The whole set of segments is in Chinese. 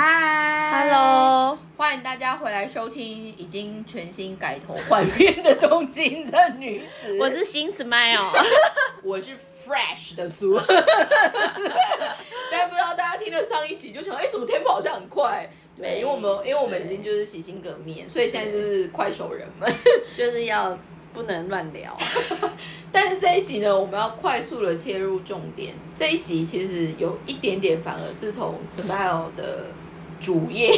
嗨 Hello，欢迎大家回来收听已经全新改头换面的《东京正女子》。我是新 Smile，我是 Fresh 的苏，但不知道大家听了上一集就想，哎、怎么 tempo 好像很快？对，因为我们因为我们已经就是洗心革面，所以现在就是快手人们。就是要不能乱聊。但是这一集呢，我们要快速的切入重点。这一集其实有一点点，反而是从 Smile 的主页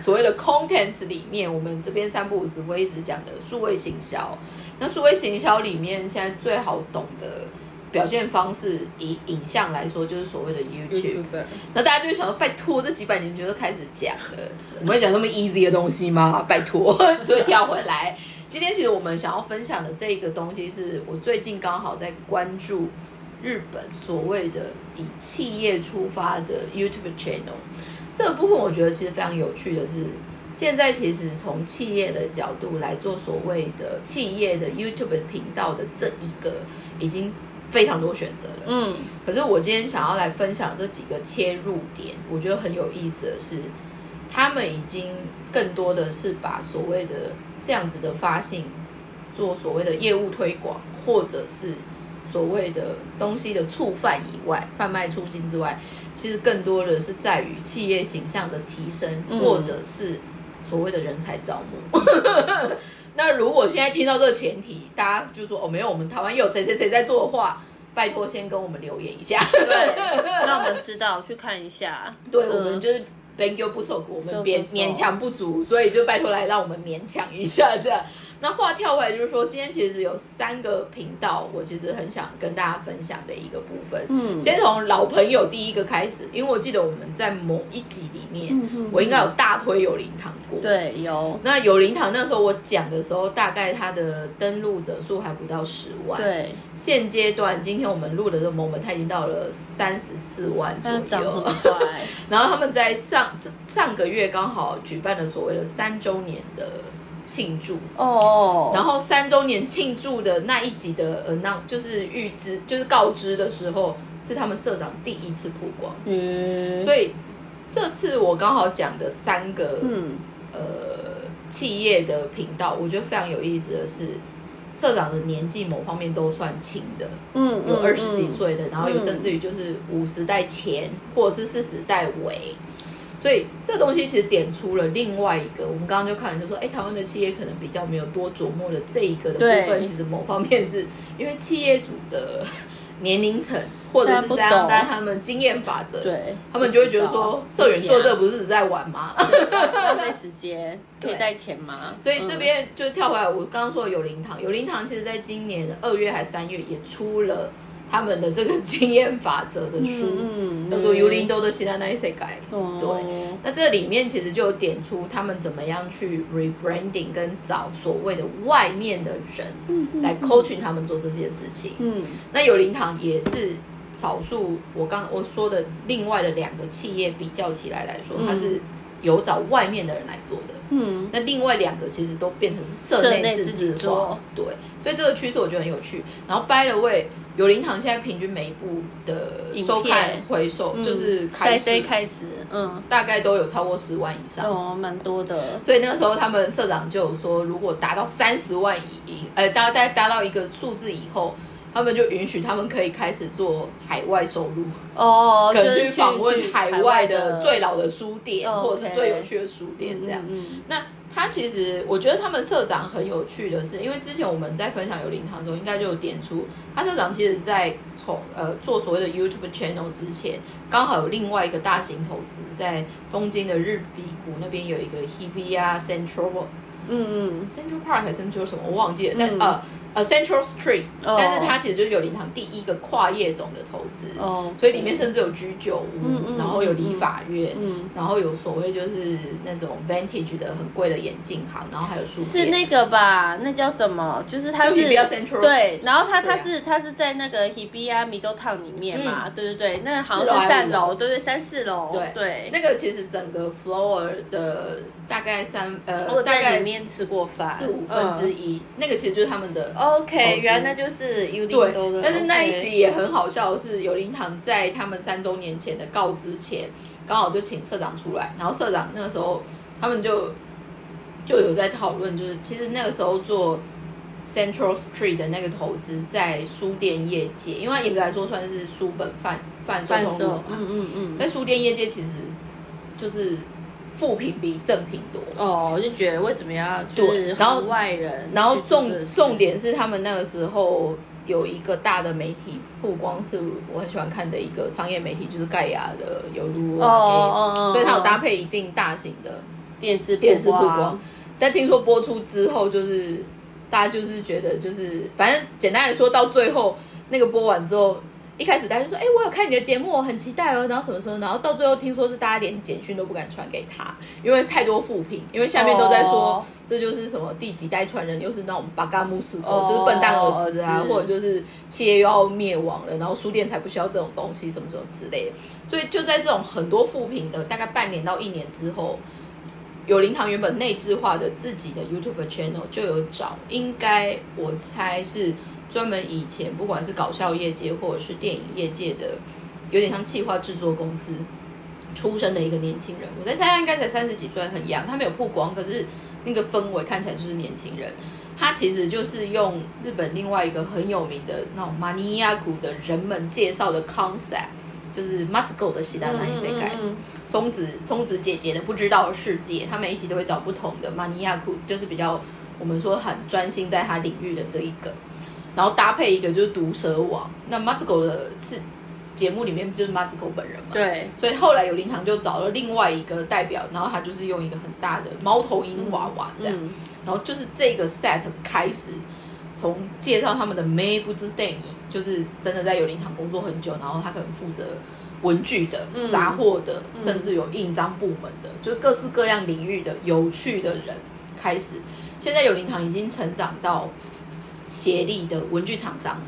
所谓的 contents 里面，我们这边三不五时会一直讲的数位行销。那数位行销里面，现在最好懂的表现方式，以影像来说，就是所谓的 YouTube。那大家就会想说，拜托，这几百年就都开始讲了，我们会讲那么 easy 的东西吗？拜托，就会跳回来。今天其实我们想要分享的这个东西，是我最近刚好在关注日本所谓的以企业出发的 YouTube channel 这个部分，我觉得其实非常有趣的是，现在其实从企业的角度来做所谓的企业的 YouTube 频道的这一个，已经非常多选择了。嗯，可是我今天想要来分享这几个切入点，我觉得很有意思的是，他们已经更多的是把所谓的这样子的发信做所谓的业务推广，或者是所谓的东西的触犯以外，贩卖出境之外，其实更多的是在于企业形象的提升，嗯或者是所谓的人才招募。那如果现在听到这个前提，大家就说哦，没有，我们台湾有谁谁谁在做的话，拜托先跟我们留言一下。对，让我们知道去看一下。对，嗯我们就是 Ben 又不守，我们收勉勉强不足，所以就拜托来让我们勉强一下这样。那话跳回来就是说，今天其实有三个频道，我其实很想跟大家分享的一个部分。嗯，先从老朋友第一个开始，因为我记得我们在某一集里面，我应该有大推有灵堂过。。对，有，那有灵堂那时候我讲的时候，大概它的登录者数还不到十万。。对，现阶段今天我们录的这个 moment，它已经到了三十四万左右。然后他们在上上个月刚好举办了所谓的三周年的庆祝，哦，然后三周年庆祝的那一集的呃，那就是预知，就是告知的时候，是他们社长第一次曝光，嗯，所以这次我刚好讲的三个、嗯，呃企业的频道，我觉得非常有意思的是。社长的年纪某方面都算轻的，嗯，有嗯二十几，嗯岁的，然后有甚至于就是五十代前或者是四十代尾，所以这个东西其实点出了另外一个，我们刚刚就看就说，哎，台湾的企业可能比较没有多琢磨的这一个的部分，其实某方面是因为企业主的年龄层或者是这样，但他们经验法则，对，他们就会觉得说，社员做这不不是在玩吗？浪费时间，可以对带钱吗？所以这嗯边就跳回来，我刚刚说的有灵堂，有灵堂其实在今年二月还三月也出了他们的这个经验法则的书，嗯嗯叫做《尤灵多的希拉奈世改》。哦对，那这里面其实就有点出他们怎么样去 rebranding，跟找所谓的外面的人来 coaching 他们做这些事情。嗯那有灵堂也是少数，我刚我说的另外的两个企业比较起来来说，嗯它是有找外面的人来做的。嗯，那另外两个其实都变成是社内自己制做化，对，所以这个趋势我觉得很有趣。然后 by the way，有灵堂现在平均每一部的收看回收、嗯就是开塞始开始，嗯，大概都有超过十万以上。哦，蛮多的，所以那个时候，他们社长就有说，如果达到三十万以，呃，大概达到一个数字以后，他们就允许他们可以开始做海外收入，哦，可能去访问海外的最老的书店，哦或者是最有趣的书店这样。嗯嗯那他其实，我觉得他们社长很有趣的是，因为之前我们在分享有灵堂的时候，应该就有点出，他社长其实在从呃做所谓的 YouTube channel 之前，刚好有另外一个大型投资，在东京的日比谷那边有一个 Hibiya Central 嗯嗯。Central Park 还是 Central 什么我忘记了，但、嗯。呃呃 Central Street，、哦但是它其实就是有灵堂第一个跨业种的投资，嗯，哦，所以里面甚至有居酒屋，然后有理法院，嗯，然后有所谓就是那种 vintage 的很贵的眼镜行，然后还有书店。是那个吧？那叫什么？就是它是 Hibiya Central 对，然后它它是它是在那个 Hibiya Middle Town 里面嘛，对对对，那个好像是三楼楼，对对三四楼，对对。那个其实整个 floor 的大概三呃我大概在里面吃过饭，四五分之嗯一，那个其实就是他们的 OK，原来那就是有对领多的。，但是那一集也很好笑的是，有灵堂在他们三周年前的告知前，刚好就请社长出来，然后社长那个时候他们就就有在讨论，就是其实那个时候做 Central Street 的那个投资在书店业界，因为严格来说算是书本贩贩售贩售通路嘛，，嗯嗯嗯。在书店业界其实就是负评比正品多。哦，我就觉得为什么要就是对然后外人，然后重重点是他们那个时候有一个大的媒体曝光，是我很喜欢看的一个商业媒体，就是盖亚的有路哦哦哦，所以它有搭配配一定大型的电视电视曝光光。，但听说播出之后，就是大家就是觉得就是反正简单来说，到最后那个播完之后。一开始大家就说：“哎、我有看你的节目，我很期待哦。”然后什么时候？然后到最后听说是大家连简讯都不敢传给他，因为太多负评，因为下面都在说、哦这就是什么第几代传人，又是那种巴嘎木斯狗，哦就是笨蛋儿子啊，或者就是企业又要灭亡了，然后书店才不需要这种东西，什么什么之类的。所以就在这种很多负评的大概半年到一年之后，有灵堂原本内置化的自己的 YouTube channel 就有找，应该我猜是专门以前不管是搞笑业界或者是电影业界的，有点像企划制作公司出身的一个年轻人。我在猜他应该才三十几岁，很 young，他没有曝光，可是那个氛围看起来就是年轻人。他其实就是用日本另外一个很有名的那种马尼亚古的人们介绍的 concept，就是 Matsuko 的西达那一世界。嗯松子松子姐姐的不知道的世界，他们一期都会找不同的马尼亚库，就是比较我们说很专心在他领域的这一个，然后搭配一个就是毒蛇王。那 m a z u k o 的是节目里面就是 m a z u k o 本人嘛，对，所以后来有林堂就找了另外一个代表，然后他就是用一个很大的猫头鹰娃娃这样，嗯。然后就是这个 set 开始从介绍他们的 May，不知电影，就是真的在有林堂工作很久，然后他可能负责文具的、嗯。杂货的，嗯。甚至有印章部门的，就是各式各样领域的有趣的人开始。现在有灵堂已经成长到协力的文具厂商、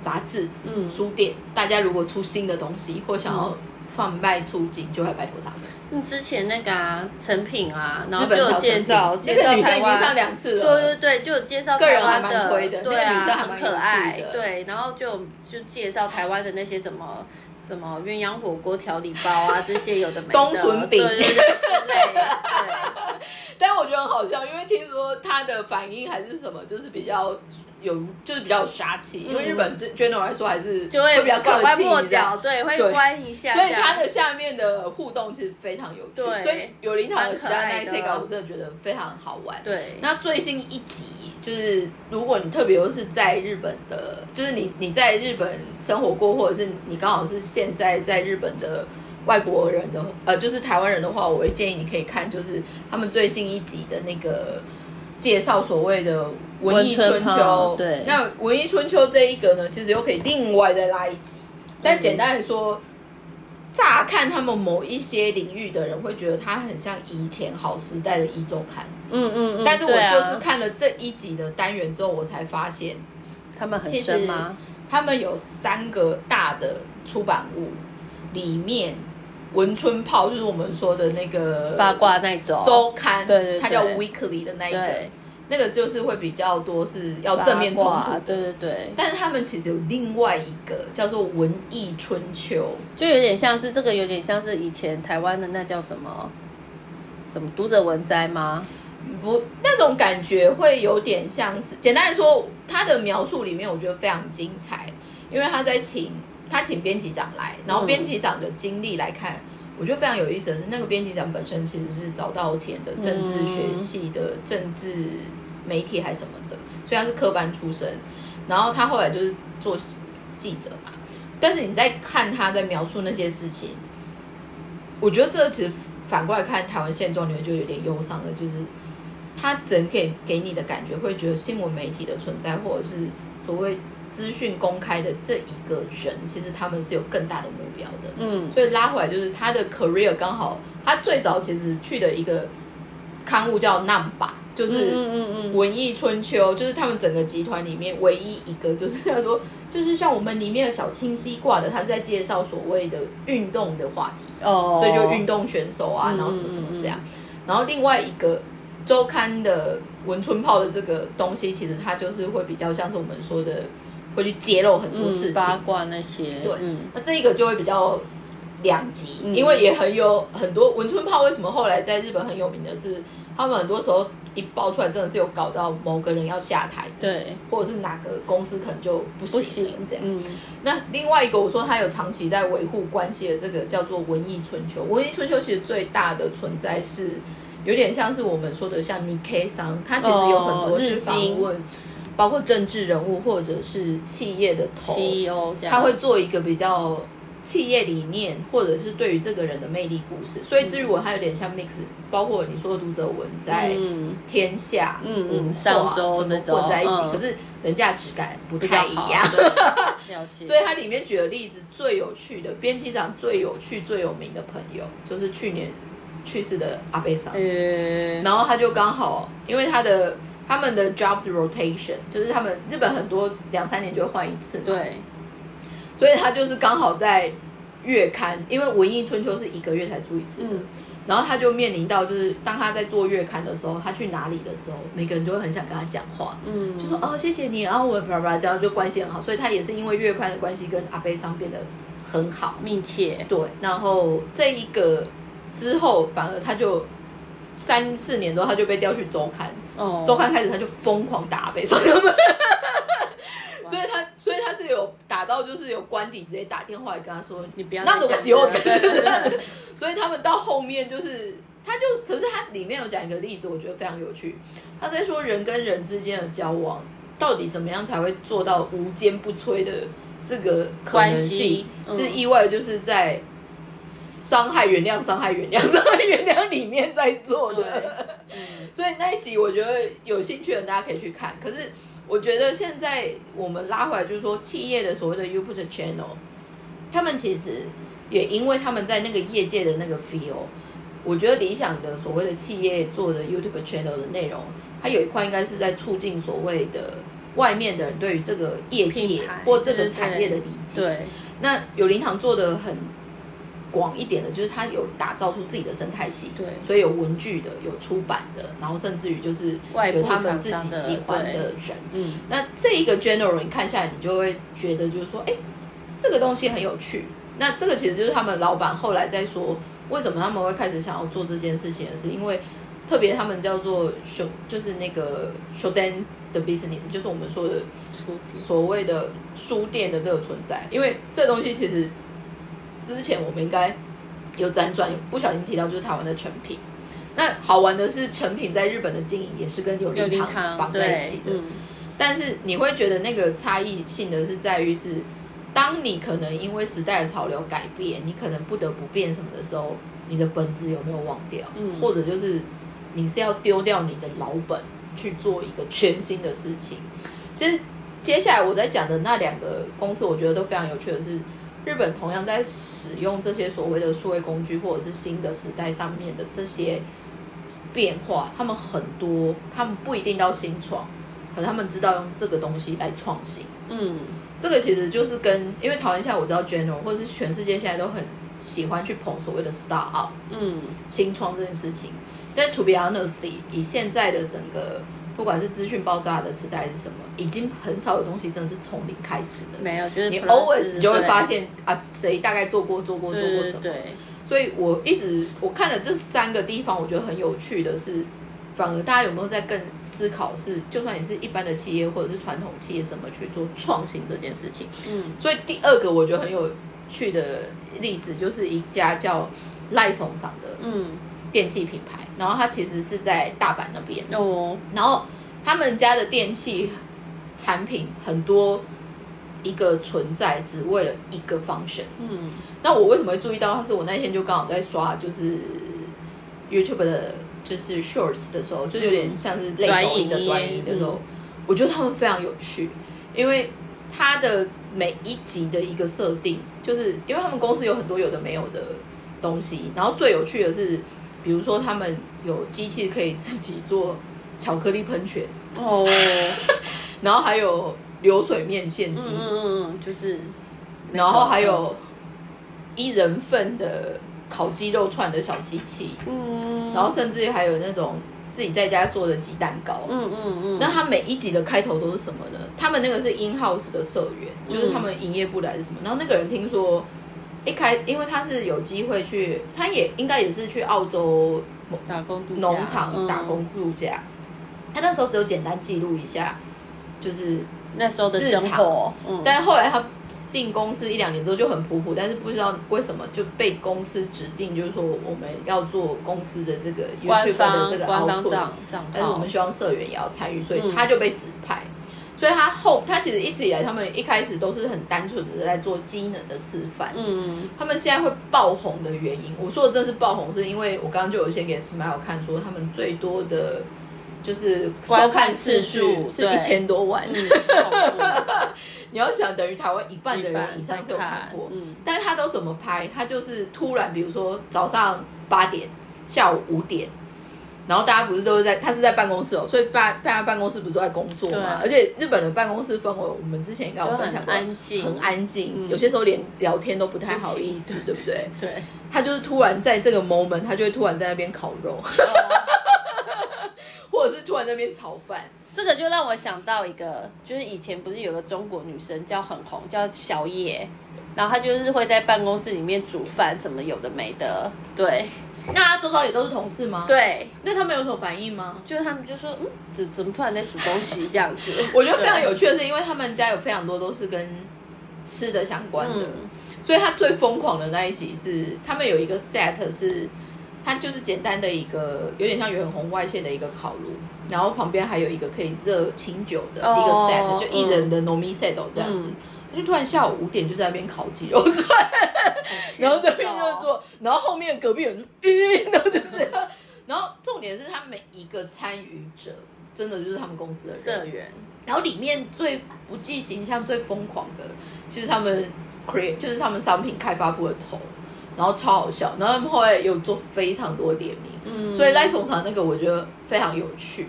杂志、嗯，书店，大家如果出新的东西或想要贩卖出境，就会拜托他们。嗯之前那个啊成品啊，然后就有介绍，品那个女生已经上两次了，对对对，就有介绍个人还台湾的，对那个女生啊，很可爱，对，然后就就介绍台湾的那些什么什么鸳鸯火锅调理包啊，这些有的没的，冬笋饼。之类的，对，但我觉得很好笑，因为听说他的反应还是什么，就是比较有，就是比较有杀气。因为日本这 general 来说还是嗯就会比较客气，抹你知道角，对，会对关一下，所以样他的下面的互动其实非常有趣。对所以有灵堂的其他那一蛮可爱的次稿，我真的觉得非常好玩。对，那最新一集就是，如果你特别又是在日本的，就是你你在日本生活过，或者是你刚好是现在在日本的外国人的，呃，就是台湾人的话，我会建议你可以看，就是他们最新一集的那个介绍所谓的文艺春秋。对那文艺春秋这一个呢，其实又可以另外再拉一集。但简单来说，乍看他们某一些领域的人会觉得它很像以前好时代的一周刊。嗯嗯嗯，但是我就是看了这一集的单元之后，我才发现他们很深吗？他们有三个大的出版物，里面文春炮就是我们说的那个八卦那种。周刊，对对对。它叫 weekly 的那一个，那个就是会比较多是要正面冲突。对。对对，但是他们其实有另外一个叫做文艺春秋，就有点像是这个，有点像是以前台湾的那叫什么？什么读者文摘吗？不那种感觉会有点像是，简单来说，他的描述里面我觉得非常精彩，因为他在请他请编辑长来，然后编辑长的经历来看，我觉得非常有意思的是，那个编辑长本身其实是早稻田的政治学系的政治媒体还是什么的，所以他是科班出身，然后他后来就是做记者嘛，但是你在看他在描述那些事情，我觉得这其实反过来看台湾现状，你会觉得有点忧伤的，就是他整给给你的感觉，会觉得新闻媒体的存在，或者是所谓资讯公开的这一个人，其实他们是有更大的目标的。嗯，所以拉回来就是他的 career 刚好，他最早其实去的一个刊物叫《难吧》，就是嗯嗯嗯文艺春秋，就是他们整个集团里面唯一一个，就是他说，就是像我们里面的小清晰挂的，他是在介绍所谓的运动的话题，哦，所以就运动选手啊，嗯然后什么什么这样。然后另外一个周刊的文春炮的这个东西，其实它就是会比较像是我们说的，会去揭露很多事情。嗯八卦那些，对嗯，那这一个就会比较两极，嗯因为也很有很多文春炮。为什么后来在日本很有名的是，他们很多时候一爆出来，真的是有搞到某个人要下台，对，或者是哪个公司可能就不不行。嗯，那另外一个，我说他有长期在维护关系的这个叫做文艺春秋。文艺春秋其实最大的存在是有点像是我们说的像 i k 桑，他其实有很多是访问，包括政治人物或者是企业的头，CEO 这样，他会做一个比较企业理念，或者是对于这个人的魅力故事。所以至于我，它有点像 mix，包括你说的读者文在嗯天下、嗯嗯上周什么这种混在一起，嗯可是人家质感不太一样。了解，所以它里面举的例子最有趣的，编辑长最有趣、最有名的朋友，就是去年去世的阿贝桑。嗯，然后他就刚好，因为他的他们的 job rotation，就是他们日本很多两三年就会换一次，对，所以他就是刚好在月刊，因为文艺春秋是一个月才出一次的。嗯。然后他就面临到，就是当他在做月刊的时候，他去哪里的时候，每个人都会很想跟他讲话，嗯，就说哦谢谢你，然后我叭叭这样就关系很好，所以他也是因为月刊的关系跟阿贝桑变得很好。密切，对，然后这一个之后，反而他就三四年之后，他就被调去周刊，哦，周刊开始他就疯狂打阿贝桑他们，所以他 所以他是有打到就是有官邸直接打电话来跟他说，你不要那怎么再讲喜欢 所以他们到后面就是，他就可是他里面有讲一个例子，我觉得非常有趣。他在说人跟人之间的交往，到底怎么样才会做到无坚不摧的这个可能关性系？嗯是意外，就是在伤害、原谅、伤害、原谅、伤害、原谅里面在做对的。嗯 所以那一集我觉得有兴趣的大家可以去看。可是我觉得现在我们拉回来，就是说企业的所谓的 You Put Channel，他们其实也因为他们在那个业界的那个 feel，我觉得理想的所谓的企业做的 YouTube channel 的内容，它有一块应该是在促进所谓的外面的人对于这个业界或这个产业的理解。对，那有灵堂做的很广一点的，就是它有打造出自己的生态系，对所以有文具的，有出版的，然后甚至于就是有他们自己喜欢的人。嗯，那这一个 general 你看下来，你就会觉得就是说，哎，这个东西很有趣。那这个其实就是他们老板后来在说，为什么他们会开始想要做这件事情，是因为特别他们叫做 show，就是那个 show dance 的 business，就是我们说的出底所谓的书店的这个存在，因为这东西其实之前我们应该有辗转有不小心提到，就是台湾的成品。那好玩的是，成品在日本的经营也是跟有有灵灵堂堂绑在一起的。嗯但是你会觉得那个差异性的是在于是，当你可能因为时代的潮流改变，你可能不得不变什么的时候，你的本质有没有忘掉？嗯或者就是你是要丢掉你的老本去做一个全新的事情。其实接下来我在讲的那两个公司，我觉得都非常有趣的是，日本同样在使用这些所谓的数位工具或者是新的时代上面的这些变化，他们很多，他们不一定到新创，可能他们知道用这个东西来创新。嗯，这个其实就是跟，因为台湾现在我知道 General 或者是全世界现在都很喜欢去捧所谓的 Star Up 嗯，新创这件事情，但 To be honestly，以现在的整个不管是资讯爆炸的时代是什么，已经很少有东西真的是从零开始的。没有，就是你 plus，always 就会对发现啊，谁大概做过做过做对过什么。对对，所以我一直我看了这三个地方，我觉得很有趣的是，反而大家有没有在更思考是，就算你是一般的企业或者是传统企业，怎么去做创新这件事情。嗯所以第二个我觉得很有趣的例子，就是一家叫赖松桑的嗯，电器品牌，然后它其实是在大阪那边，哦，然后他们家的电器产品很多。一个存在只为了一个 function，嗯那我为什么会注意到它？是我那天就刚好在刷，就是 YouTube 的，就是 Shorts 的时候，就有点像是类抖音的短影音的时候，我觉得他们非常有趣，因为它的每一集的一个设定，就是因为他们公司有很多有的没有的东西，然后最有趣的是，比如说他们有机器可以自己做巧克力喷泉，哦，然后还有流水面线机，嗯嗯嗯，就是，然后还有一人份的烤鸡肉串的小机器，嗯，然后甚至还有那种自己在家做的鸡蛋糕。嗯嗯嗯，那他每一集的开头都是什么呢？他们那个是 in house 的社员，就是他们营业部来是什么？然后那个人听说一开，因为他是有机会去，他也应该也是去澳洲打工度假。农场嗯打工度假。他那时候只有简单记录一下，就是那时候的生日活，嗯，但是后来他进公司一两年之后就很普普，但是不知道为什么就被公司指定，就是说我们要做公司的这个官 YouTube 的这个官方 output，账账号。但是我们，希望社员也要参与，所以嗯。他就被指派。所以他后他其实一直以来，他们一开始都是很单纯的在做机能的示范。嗯他们现在会爆红的原因，我说的真是爆红，是因为我刚刚就有先给 Smile 看说，他们最多的就是观看次数是对一千多万。你要想，等于台湾一半的人以上是有看过。嗯但是他都怎么拍？他就是突然，比如说早上八点，下午五点，然后大家不是都是在他是在办公室哦，所以大大家办公室不是都在工作嘛？而且日本的办公室氛围，我们之前应该有分享过，安静，很安静，嗯。有些时候连聊天都不太好意思，对不对？对，他就是突然在这个 moment，他就会突然在那边烤肉，或者是突然在那边炒饭。这个就让我想到一个，就是以前不是有个中国女生叫很红，叫小野，然后她就是会在办公室里面煮饭，什么有的没的，对那他周遭也都是同事吗？，对，那他们有什么反应吗？就是他们就说，嗯，怎怎么突然在煮东西这样子？我觉得非常有趣的是，因为他们家有非常多都是跟吃的相关的，嗯所以他最疯狂的那一集是他们有一个 set 是，它就是简单的一个有点像远红外线的一个烤炉，然后旁边还有一个可以热清酒的一个哦 set，、就一人的 nomi set 这样子。就突然下午五点就在那边烤鸡肉串，然后这边就做，然后后面隔壁人就晕，然后就这样。然后重点是他每一个参与者，真的就是他们公司的人，社员，然后里面最不计形象、最疯狂的，其实他们 create 就是他们商品开发部的头，然后超好笑。然后他们后来有做非常多联名，嗯所以赖松长那个我觉得非常有趣。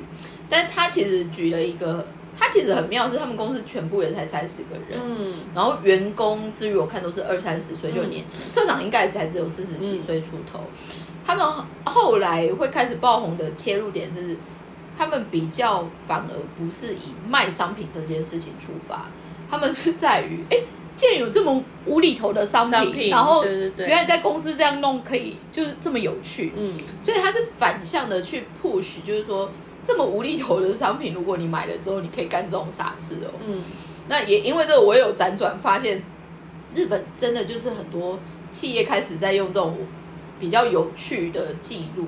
但他其实举了一个，他其实很妙，是他们公司全部也才三十个人。嗯。然后员工之于我看都是二三十岁就很年轻，社长应该才只有四十几岁出头。他们后来会开始爆红的切入点是，他们比较反而不是以卖商品这件事情出发，他们是在于，哎，既然有这么无厘头的商品，商品然后原来在公司这样弄可以就是这么有趣，嗯。所以他是反向的去 push，就是说这么无厘头的商品，如果你买了之后，你可以干这种傻事哦。嗯那也因为这个，我也有辗转发现，日本真的就是很多企业开始在用这种比较有趣的记录，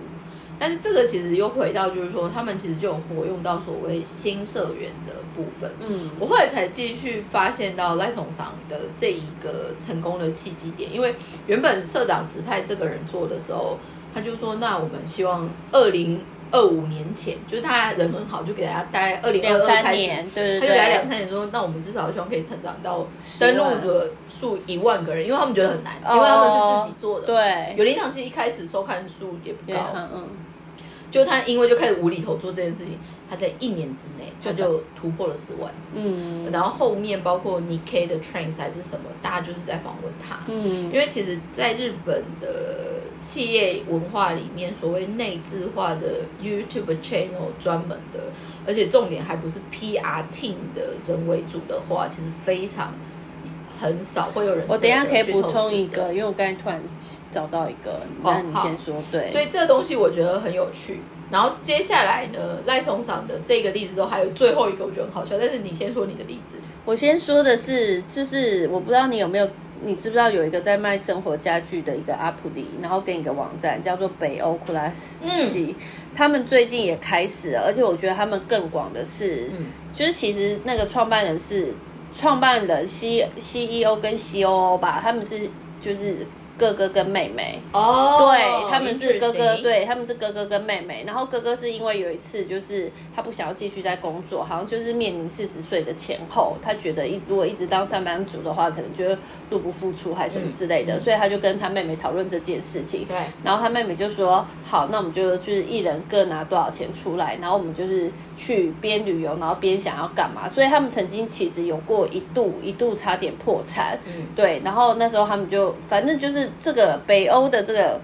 但是这个其实又回到就是说，他们其实就有活用到所谓新社员的部分。嗯我后来才继续发现到赖松桑的这一个成功的契机点，因为原本社长指派这个人做的时候，他就说：“那我们希望二零二五年前，就是他人很好，就给大家大概二零二三二开始。年，对对他就给他两，三年说，那我们至少希望可以成长到登录者数一万个人，因为他们觉得很难，哦因为他们是自己做的。，对，有灵堂其实一开始收看数也不高，嗯就他因为就开始无厘头做这件事情，他在一年之内他就突破了十万，嗯。然后后面包括 Nikkei 的 Trends 还是什么，大家就是在访问他。嗯。因为其实，在日本的企业文化里面，所谓内置化的 YouTube channel 专门的，而且重点还不是 PR team 的人为主的话，其实非常很少会有人。我等一下可以补充一个，因为我刚才突然找到一个，那你先说。对，所以这个东西我觉得很有趣。然后接下来呢，赖松赏的这个例子之后，还有最后一个我觉得很好笑，但是你先说你的例子。我先说的是，就是我不知道你有没有，你知不知道有一个在卖生活家具的一个阿普里，然后跟一个网站叫做北欧库拉斯系，他们最近也开始了，而且我觉得他们更广的是，嗯就是其实那个创办人是创办人 C C E O 跟 C O O 吧，他们是就是哥哥跟妹妹。哦对，他们是哥哥，对，他们是哥哥跟妹妹。然后哥哥是因为有一次，就是他不想要继续在工作，好像就是面临四十岁的前后，他觉得一如果一直当上班族的话，可能就会入不敷出还是什么之类的，所以他就跟他妹妹讨论这件事情。对，然后他妹妹就说：“好，那我们就就是一人各拿多少钱出来，然后我们就是去边旅游，然后边想要干嘛。”所以他们曾经其实有过一度一度差点破产，嗯对。然后那时候他们就反正就是这个北欧的这个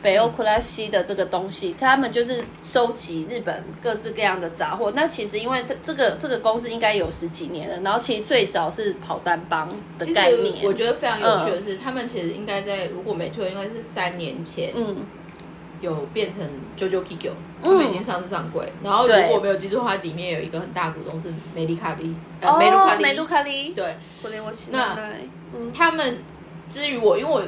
北欧库拉西的这个东西，他们就是收集日本各式各样的杂货。那其实因为这个这个公司应该有十几年了，然后其实最早是跑单帮的概念。我觉得非常有趣的是，他们其实应该在如果没错，应该是三年前，嗯，有变成 JoJo Kiko，他们已经上市上柜。然后如果没有记错的话，里面有一个很大股东是美丽卡利，美露卡利，美露卡利，对。那他们至于我，因为我。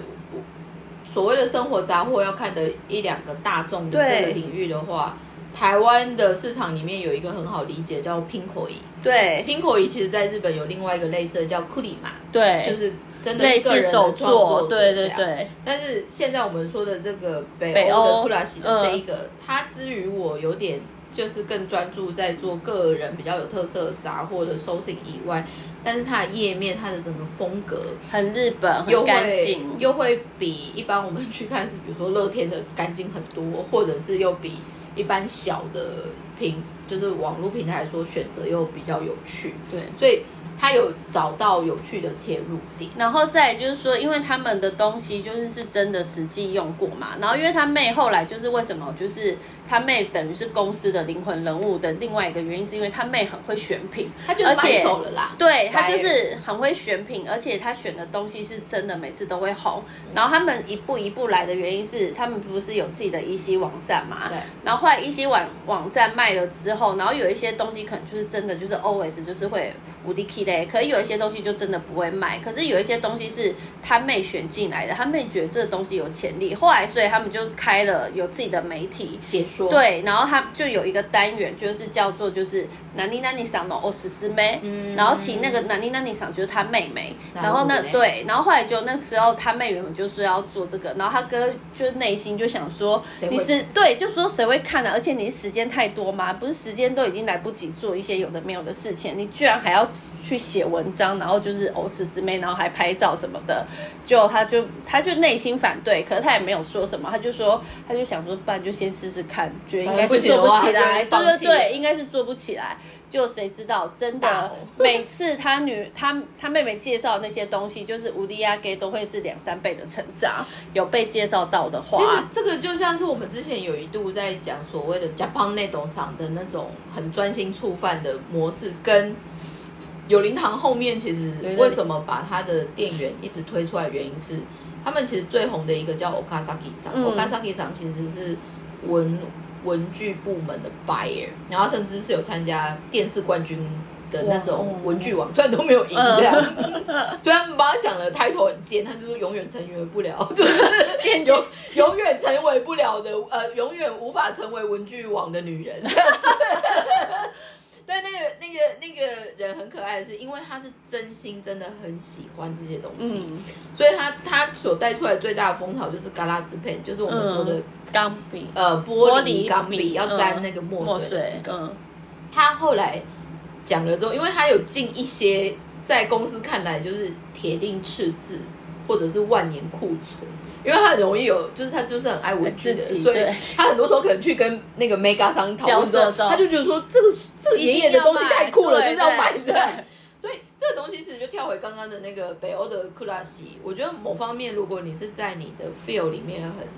所谓的生活杂货要看的一两个大众的这个领域的话，台湾的市场里面有一个很好理解叫拼口仪。对，拼口仪其实在日本有另外一个类似的叫库里玛。对，就是真的个人创作。对对对。但是现在我们说的这个北欧的库拉西的这一个，它之于我有点。就是更专注在做个人比较有特色杂货的收信以外，但是它的页面，它的整个风格很日本，很干净，又会比一般我们去看是比如说乐天的干净很多，或者是又比一般小的平就是网络平台来说选择又比较有趣，对，所以。他有找到有趣的切入点，然后再就是说，因为他们的东西就是是真的实际用过嘛，然后因为他妹后来就是为什么，就是他妹等于是公司的灵魂人物的另外一个原因，是因为他妹很会选品，他就买手了啦，对他就是很会选品，而且他选的东西是真的每次都会红。然后他们一步一步来的原因是，他们不是有自己的一些网站嘛，对，然后后来一些网网站卖了之后，然后有一些东西可能就是真的就是 always 就是会无敌可以有一些东西就真的不会卖，可是有一些东西是他妹选进来的，他妹觉得这个东西有潜力，后来所以他们就开了有自己的媒体解说，对，然后他就有一个单元就是叫做就是南妮南妮桑的哦斯斯妹，嗯，然后请那个南妮南妮桑就是他妹妹，然后呢对，然后后来就那时候他妹原本就是要做这个，然后他哥就内心就想说你是对，就说谁会看呢？而且你时间太多吗？不是时间都已经来不及做一些有的没有的事情，你居然还要去写文。章，然后就是欧斯斯妹，然后还拍照什么的，就他就他就内心反对，可是他也没有说什么，他就说他就想说，不然就先试试看，觉得应该是做不起来，对对对，应该是做不起来。就谁知道，真的每次他女他他妹妹介绍那些东西，就是无敌亚给都会是两三倍的成长。有被介绍到的话，其实这个就像是我们之前有一度在讲所谓的 Japan 内斗上的那种很专心触犯的模式跟。有灵堂后面其实为什么把他的店员一直推出来？原因是他们其实最红的一个叫 Okazaki 桑，Okazaki 桑其实是文文具部门的 buyer，然后甚至是有参加电视冠军的那种文具网，虽然都没有赢这样，虽然把他想的 title 很尖，他就是永远成为不了，就是永永远成为不了的，呃，永远无法成为文具网的女人。但那个那个那个人很可爱的是，因为他是真心真的很喜欢这些东西，所以他他所带出来最大的风潮就是嘎拉斯片，就是我们说的钢笔，呃，玻璃钢笔要沾那个墨水。嗯，他后来讲了之后，因为他有进一些在公司看来就是铁定赤字或者是万年库存。因为他很容易有，就是他就是很爱文具的，所以他很多时候可能去跟那个 mega 商讨论的时候，他就觉得说这个这个爷爷的东西太酷了，就是要买这 所以这个东西其实就跳回刚刚的那个北欧的库拉西。我觉得某方面，如果你是在你的 feel 里面很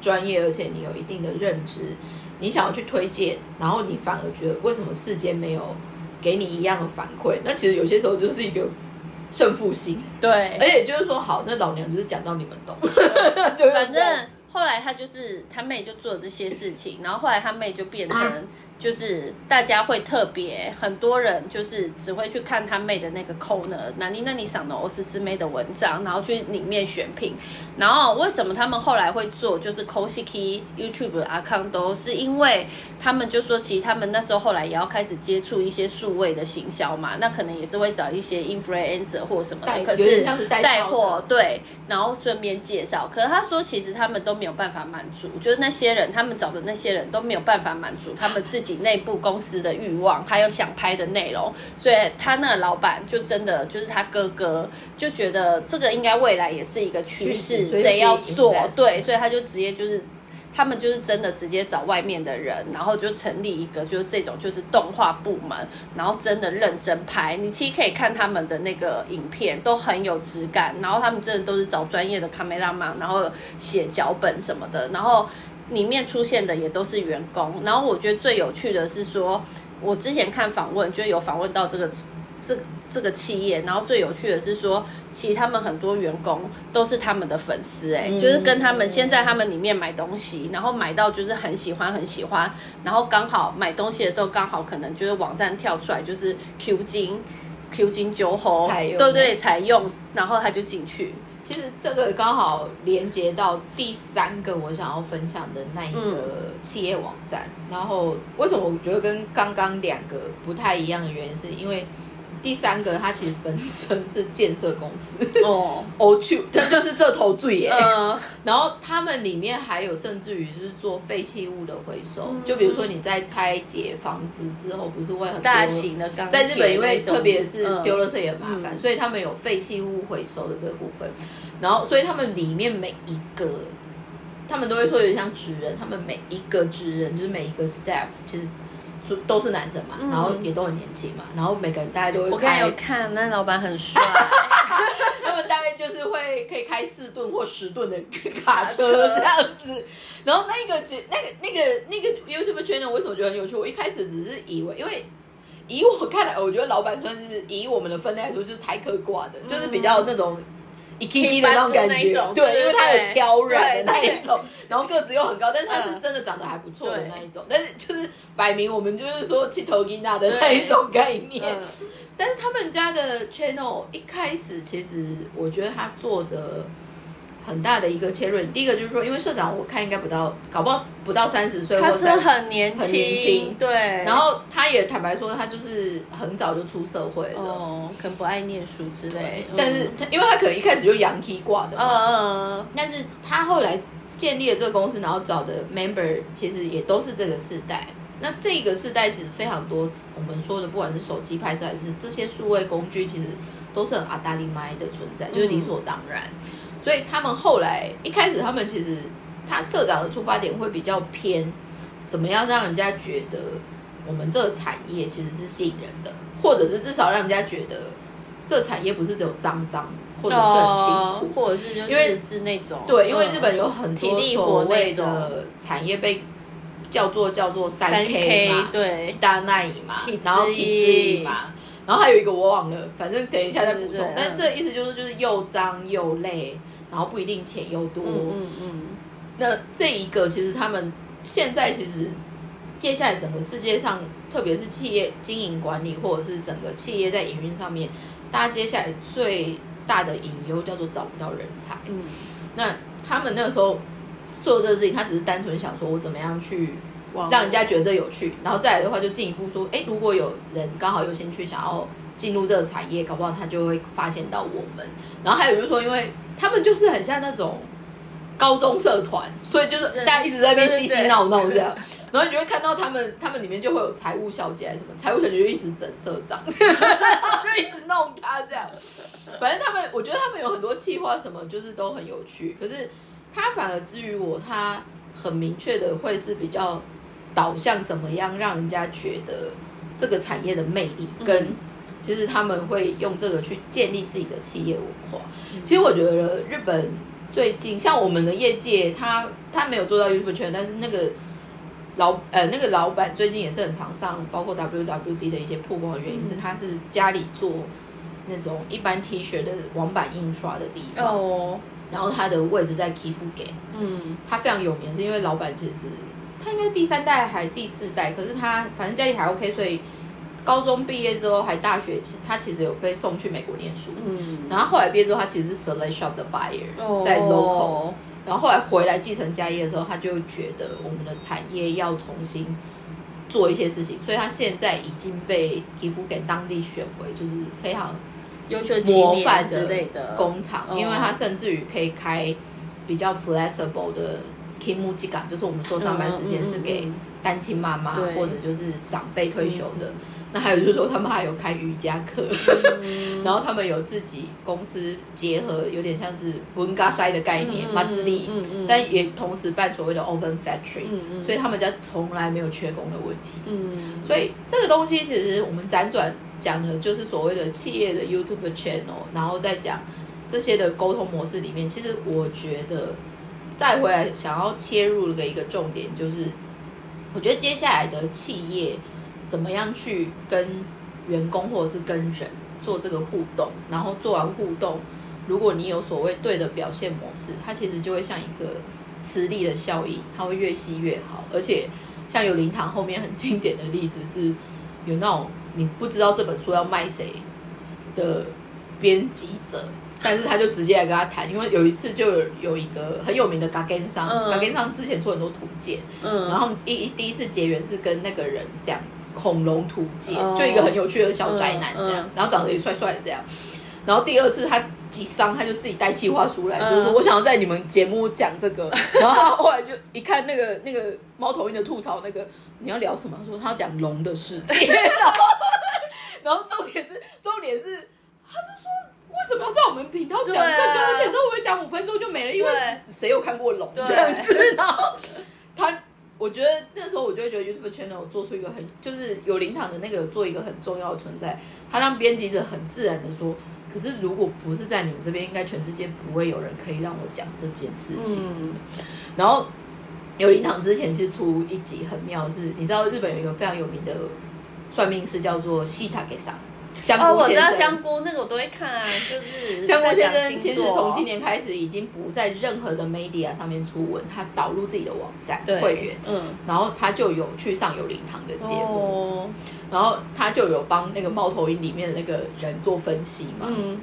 专业，而且你有一定的认知，你想要去推荐，然后你反而觉得为什么世间没有给你一样的反馈？那其实有些时候就是一个。胜负心，对，而且就是说，好，那老娘就是讲到你们懂，就反正后来他就是他妹就做了这些事情，然后后来他妹就变成。就是大家会特别很多人就是只会去看他妹的那个 corner，那你那你想的欧斯斯妹的文章，然后去里面选品。然后为什么他们后来会做就是 cosiki YouTube 的 account 都是因为他们就说其实他们那时候后来也要开始接触一些数位的行销嘛，那可能也是会找一些 influencer 或什么的，可是带货对，然后顺便介绍。可是他说其实他们都没有办法满足，就是那些人他们找的那些人都没有办法满足他们自己。内部公司的欲望，还有想拍的内容，所以他那个老板就真的就是他哥哥，就觉得这个应该未来也是一个趋势，得要做，对，所以他就直接就是。他们就是真的直接找外面的人，然后就成立一个就是这种就是动画部门，然后真的认真拍。你其实可以看他们的那个影片，都很有质感。然后他们真的都是找专业的 camera man，然后写脚本什么的。然后里面出现的也都是员工。然后我觉得最有趣的是说，我之前看访问，就有访问到这个这。这个企业，然后最有趣的是说，其实他们很多员工都是他们的粉丝，哎，就是跟他们先在他们里面买东西，然后买到就是很喜欢很喜欢，然后刚好买东西的时候刚好可能就是网站跳出来就是 Q 金 Q 金九猴，对对，采用，然后他就进去。其实这个刚好连接到第三个我想要分享的那一个企业网站，然后为什么我觉得跟刚刚两个不太一样的原因，是因为。第三个，它其实本身是建设公司哦，哦去，它就是这头最耶。然后他们里面还有甚至于就是做废弃物的回收，就比如说你在拆解房子之后，不是会很大型的钢在日本，因为特别是丢了这也麻烦，所以他们有废弃物回收的这个部分。然后，所以他们里面每一个，他们都会说有点像职人，他们每一个职人就是每一个 staff 其实。都是男生嘛，然后也都很年轻嘛，然后每个人大概都会。我看有看，那老板很帅。他们大概就是会可以开四吨或十吨的卡车这样子。然后那个那个那个那个 YouTube channel 为什么觉得很有趣？我一开始只是以为，因为以我看来，我觉得老板算是以我们的分类来说，就是台客挂的，就是比较那种。一 K K 的那种感觉，对，因为他有挑染的那一种，然后个子又很高，但是他是真的长得还不错的那一种，但是就是摆明我们就是说去头吉娜的那一种概念。但是他们家的 channel 一开始其实我觉得他做的。很大的一个切入点，第一个就是说，因为社长我看应该不到，搞不好不到三十岁，他真的很年轻，很年轻，对。然后他也坦白说，他就是很早就出社会了，哦，可能不爱念书之类。但是他，因为他可能一开始就洋 T 挂的嘛，嗯嗯。但是他后来建立了这个公司，然后找的 member 其实也都是这个世代。那这个世代其实非常多，我们说的不管是手机拍摄还是这些数位工具，其实都是很阿达利麦的存在，就是理所当然。所以他们后来一开始，他们其实他社长的出发点会比较偏，怎么样让人家觉得我们这个产业其实是吸引人的，或者是至少让人家觉得这个产业不是只有脏脏，或者是很辛苦，或者是因为是那种对，因为日本有很多所谓的产业被叫做叫做三 K 嘛，对，大奈乙嘛，然后体脂嘛，然后还有一个我忘了，反正等一下再补充。但这意思就是就是又脏又累。然后不一定钱又多，嗯嗯，那这一个其实他们现在其实接下来整个世界上，特别是企业经营管理或者是整个企业在营运上面，大家接下来最大的隐忧叫做找不到人才。嗯，那他们那个时候做这个事情，他只是单纯想说我怎么样去让人家觉得有趣，然后再来的话就进一步说，哎，如果有人刚好有兴趣想要。进入这个产业，搞不好他就会发现到我们。然后还有就是说，因为他们就是很像那种高中社团，所以就是大家一直在那边嬉嬉闹闹这样。然后你就会看到他们，他们里面就会有财务小姐还是什么，财务小姐就一直整社长，就一直弄他这样。反正他们，我觉得他们有很多计划，什么就是都很有趣。可是他反而至于我，他很明确的会是比较导向怎么样让人家觉得这个产业的魅力跟。其实他们会用这个去建立自己的企业文化。其实我觉得日本最近像我们的业界，他他没有做到 YouTube 圈，但是那个老呃那个老板最近也是很常上，包括 WWD 的一些曝光的原因是，他是家里做那种一般 T 恤的网版印刷的地方，哦，然后他的位置在 K 夫给，嗯，他非常有名，是因为老板其实他应该第三代还第四代，可是他反正家里还 OK，所以。高中毕业之后，还大学，他其实有被送去美国念书。嗯，然后后来毕业之后，他其实是 Select Shop 的 buyer，在 local。然后后来回来继承家业的时候，他就觉得我们的产业要重新做一些事情，所以他现在已经被皮肤给当地选为就是非常优秀模范之类的工厂，因为他甚至于可以开比较 flexible 的 k i m u j i g a 就是我们说上班时间是给单亲妈妈或者就是长辈退休的。那还有就是说，他们还有开瑜伽课，然后他们有自己公司结合，有点像是文嘎塞的概念，马自力，但也同时办所谓的 open factory，所以他们家从来没有缺工的问题。嗯，所以这个东西其实我们辗转讲的就是所谓的企业的 YouTube channel，然后再讲这些的沟通模式里面，其实我觉得带回来想要切入的一个重点就是，我觉得接下来的企业。怎么样去跟员工或者是跟人做这个互动？然后做完互动，如果你有所谓对的表现模式，它其实就会像一个磁力的效应，它会越吸越好。而且像有灵堂后面很经典的例子是，有那种你不知道这本书要卖谁的编辑者，但是他就直接来跟他谈，因为有一次就有有一个很有名的嘎根商，嘎根商之前做很多图鉴，嗯，然后一一第一次结缘是跟那个人讲。恐龙图鉴，就一个很有趣的小宅男这样，然后长得也帅帅的这样。然后第二次他几伤，他就自己带计划书来，就是说我想要在你们节目讲这个。然后他后来就一看那个那个猫头鹰的吐槽，那个你要聊什么？说他讲龙的世界。然 后然后重点是重点是，他就说为什么要在我们频道讲这个？而且这会不会讲五分钟就没了？因为谁有看过龙这样子？然后他。我觉得那时候我就会觉得 YouTube channel 做出一个很就是有灵堂的那个做一个很重要的存在，它让编辑者很自然的说，可是如果不是在你们这边，应该全世界不会有人可以让我讲这件事情。然后有灵堂之前其实出一集很妙，是你知道日本有一个非常有名的算命师叫做西塔给桑。香菇我知道香菇那个我都会看啊，就是香菇先生其实从今年开始已经不在任何的 media 上面出文，他导入自己的网站会员，嗯，然后他就有去上有灵堂的节目，然后他就有帮那个猫头鹰里面的那个人做分析嘛，嗯，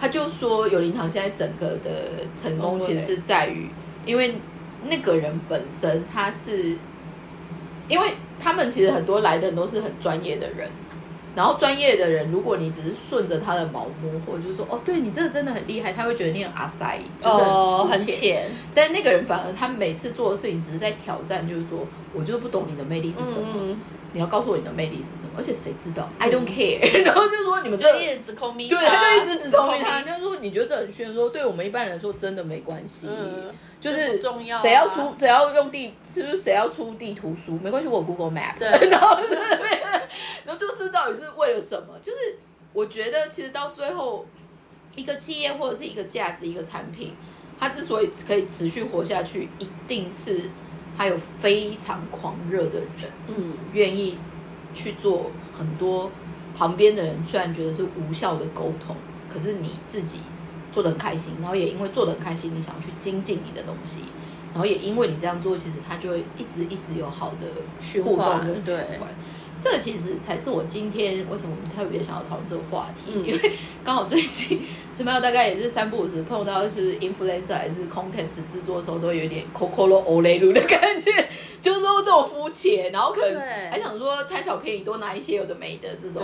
他就说有灵堂现在整个的成功其实是在于，因为那个人本身他是，因为他们其实很多来的都是很专业的人。然后专业的人，如果你只是顺着他的毛摸，或者就是说，哦，对你这个真的很厉害，他会觉得你很阿塞，就是很浅。但那个人反而他每次做的事情只是在挑战，就是说我就是不懂你的魅力是什么。你要告诉我你的魅力是什么？而且谁知道？I don't care。然后就说你们这一直指控对，他就一直指控 他。他说你觉得这很炫，说对我们一般人说真的没关系，就是重要。谁要出，谁要用地，是不是谁要出地图书？没关系，我 Google Map。对，然后然后就知道底是为了什么。就是我觉得其实到最后，一个企业或者是一个价值、一个产品，它之所以可以持续活下去，一定是。还有非常狂热的人，嗯，愿意去做很多旁边的人虽然觉得是无效的沟通，可是你自己做的很开心，然后也因为做的很开心，你想要去精进你的东西，然后也因为你这样做，其实他就会一直一直有好的互动跟循环。这个其实才是我今天为什么我们特别想要讨论这个话题，因为刚好最近什么大概也是三不五时碰到是 influencer 还是 content 制作的时候，都有点 coco lo o l e 的感觉，就是说这种肤浅，然后可能还想说贪小便宜，多拿一些有的没的这种，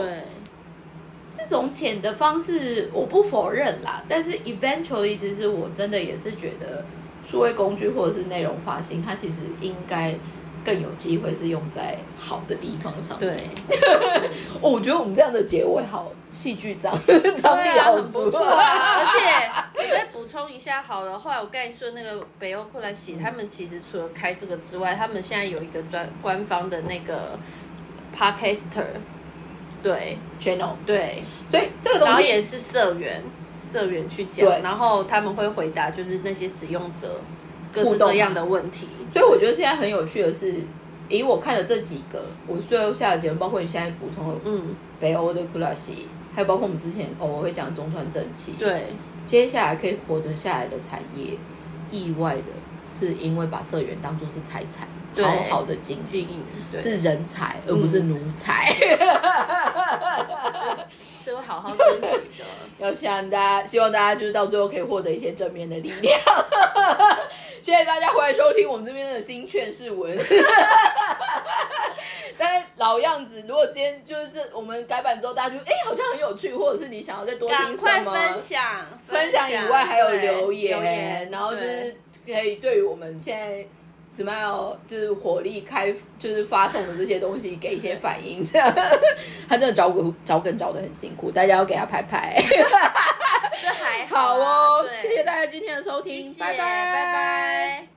这种浅的方式我不否认啦，但是 eventually 其实我真的也是觉得数位工具或者是内容发行，它其实应该。更有机会是用在好的地方上。对，哦，我觉得我们这样的结尾好戏剧张 张力好足。而且我再补充一下，好了，后来我刚才说那个北欧库莱喜，他们其实除了开这个之外，他们现在有一个专官方的那个 podcaster，对 channel，对，所以这个东西也是社员社员去讲，然后他们会回答就是那些使用者。各式各样的问题，所以我觉得现在很有趣的是，以我看的这几个，我最后下的节目，包括你现在补充的，嗯，北欧的克拉西，还有包括我们之前偶尔会讲中川正气，对，接下来可以活得下来的产业，意外的是因为把社员当做是财产。好好的经营是人才，而不是奴才，是会好好珍惜的。要向大家，希望大家就是到最后可以获得一些正面的力量。谢谢大家回来收听我们这边的新劝世文。但是老样子，如果今天就是这我们改版之后，大家觉得哎好像很有趣，或者是你想要再多听什么分享，分享以外还有留言，然后就是。可以对于我们现在 Smile 就是火力开就是发送的这些东西给一些反应，这样 他真的找梗找梗找的很辛苦，大家要给他拍拍。这还 好哦，对谢谢大家今天的收听，谢谢拜拜拜拜。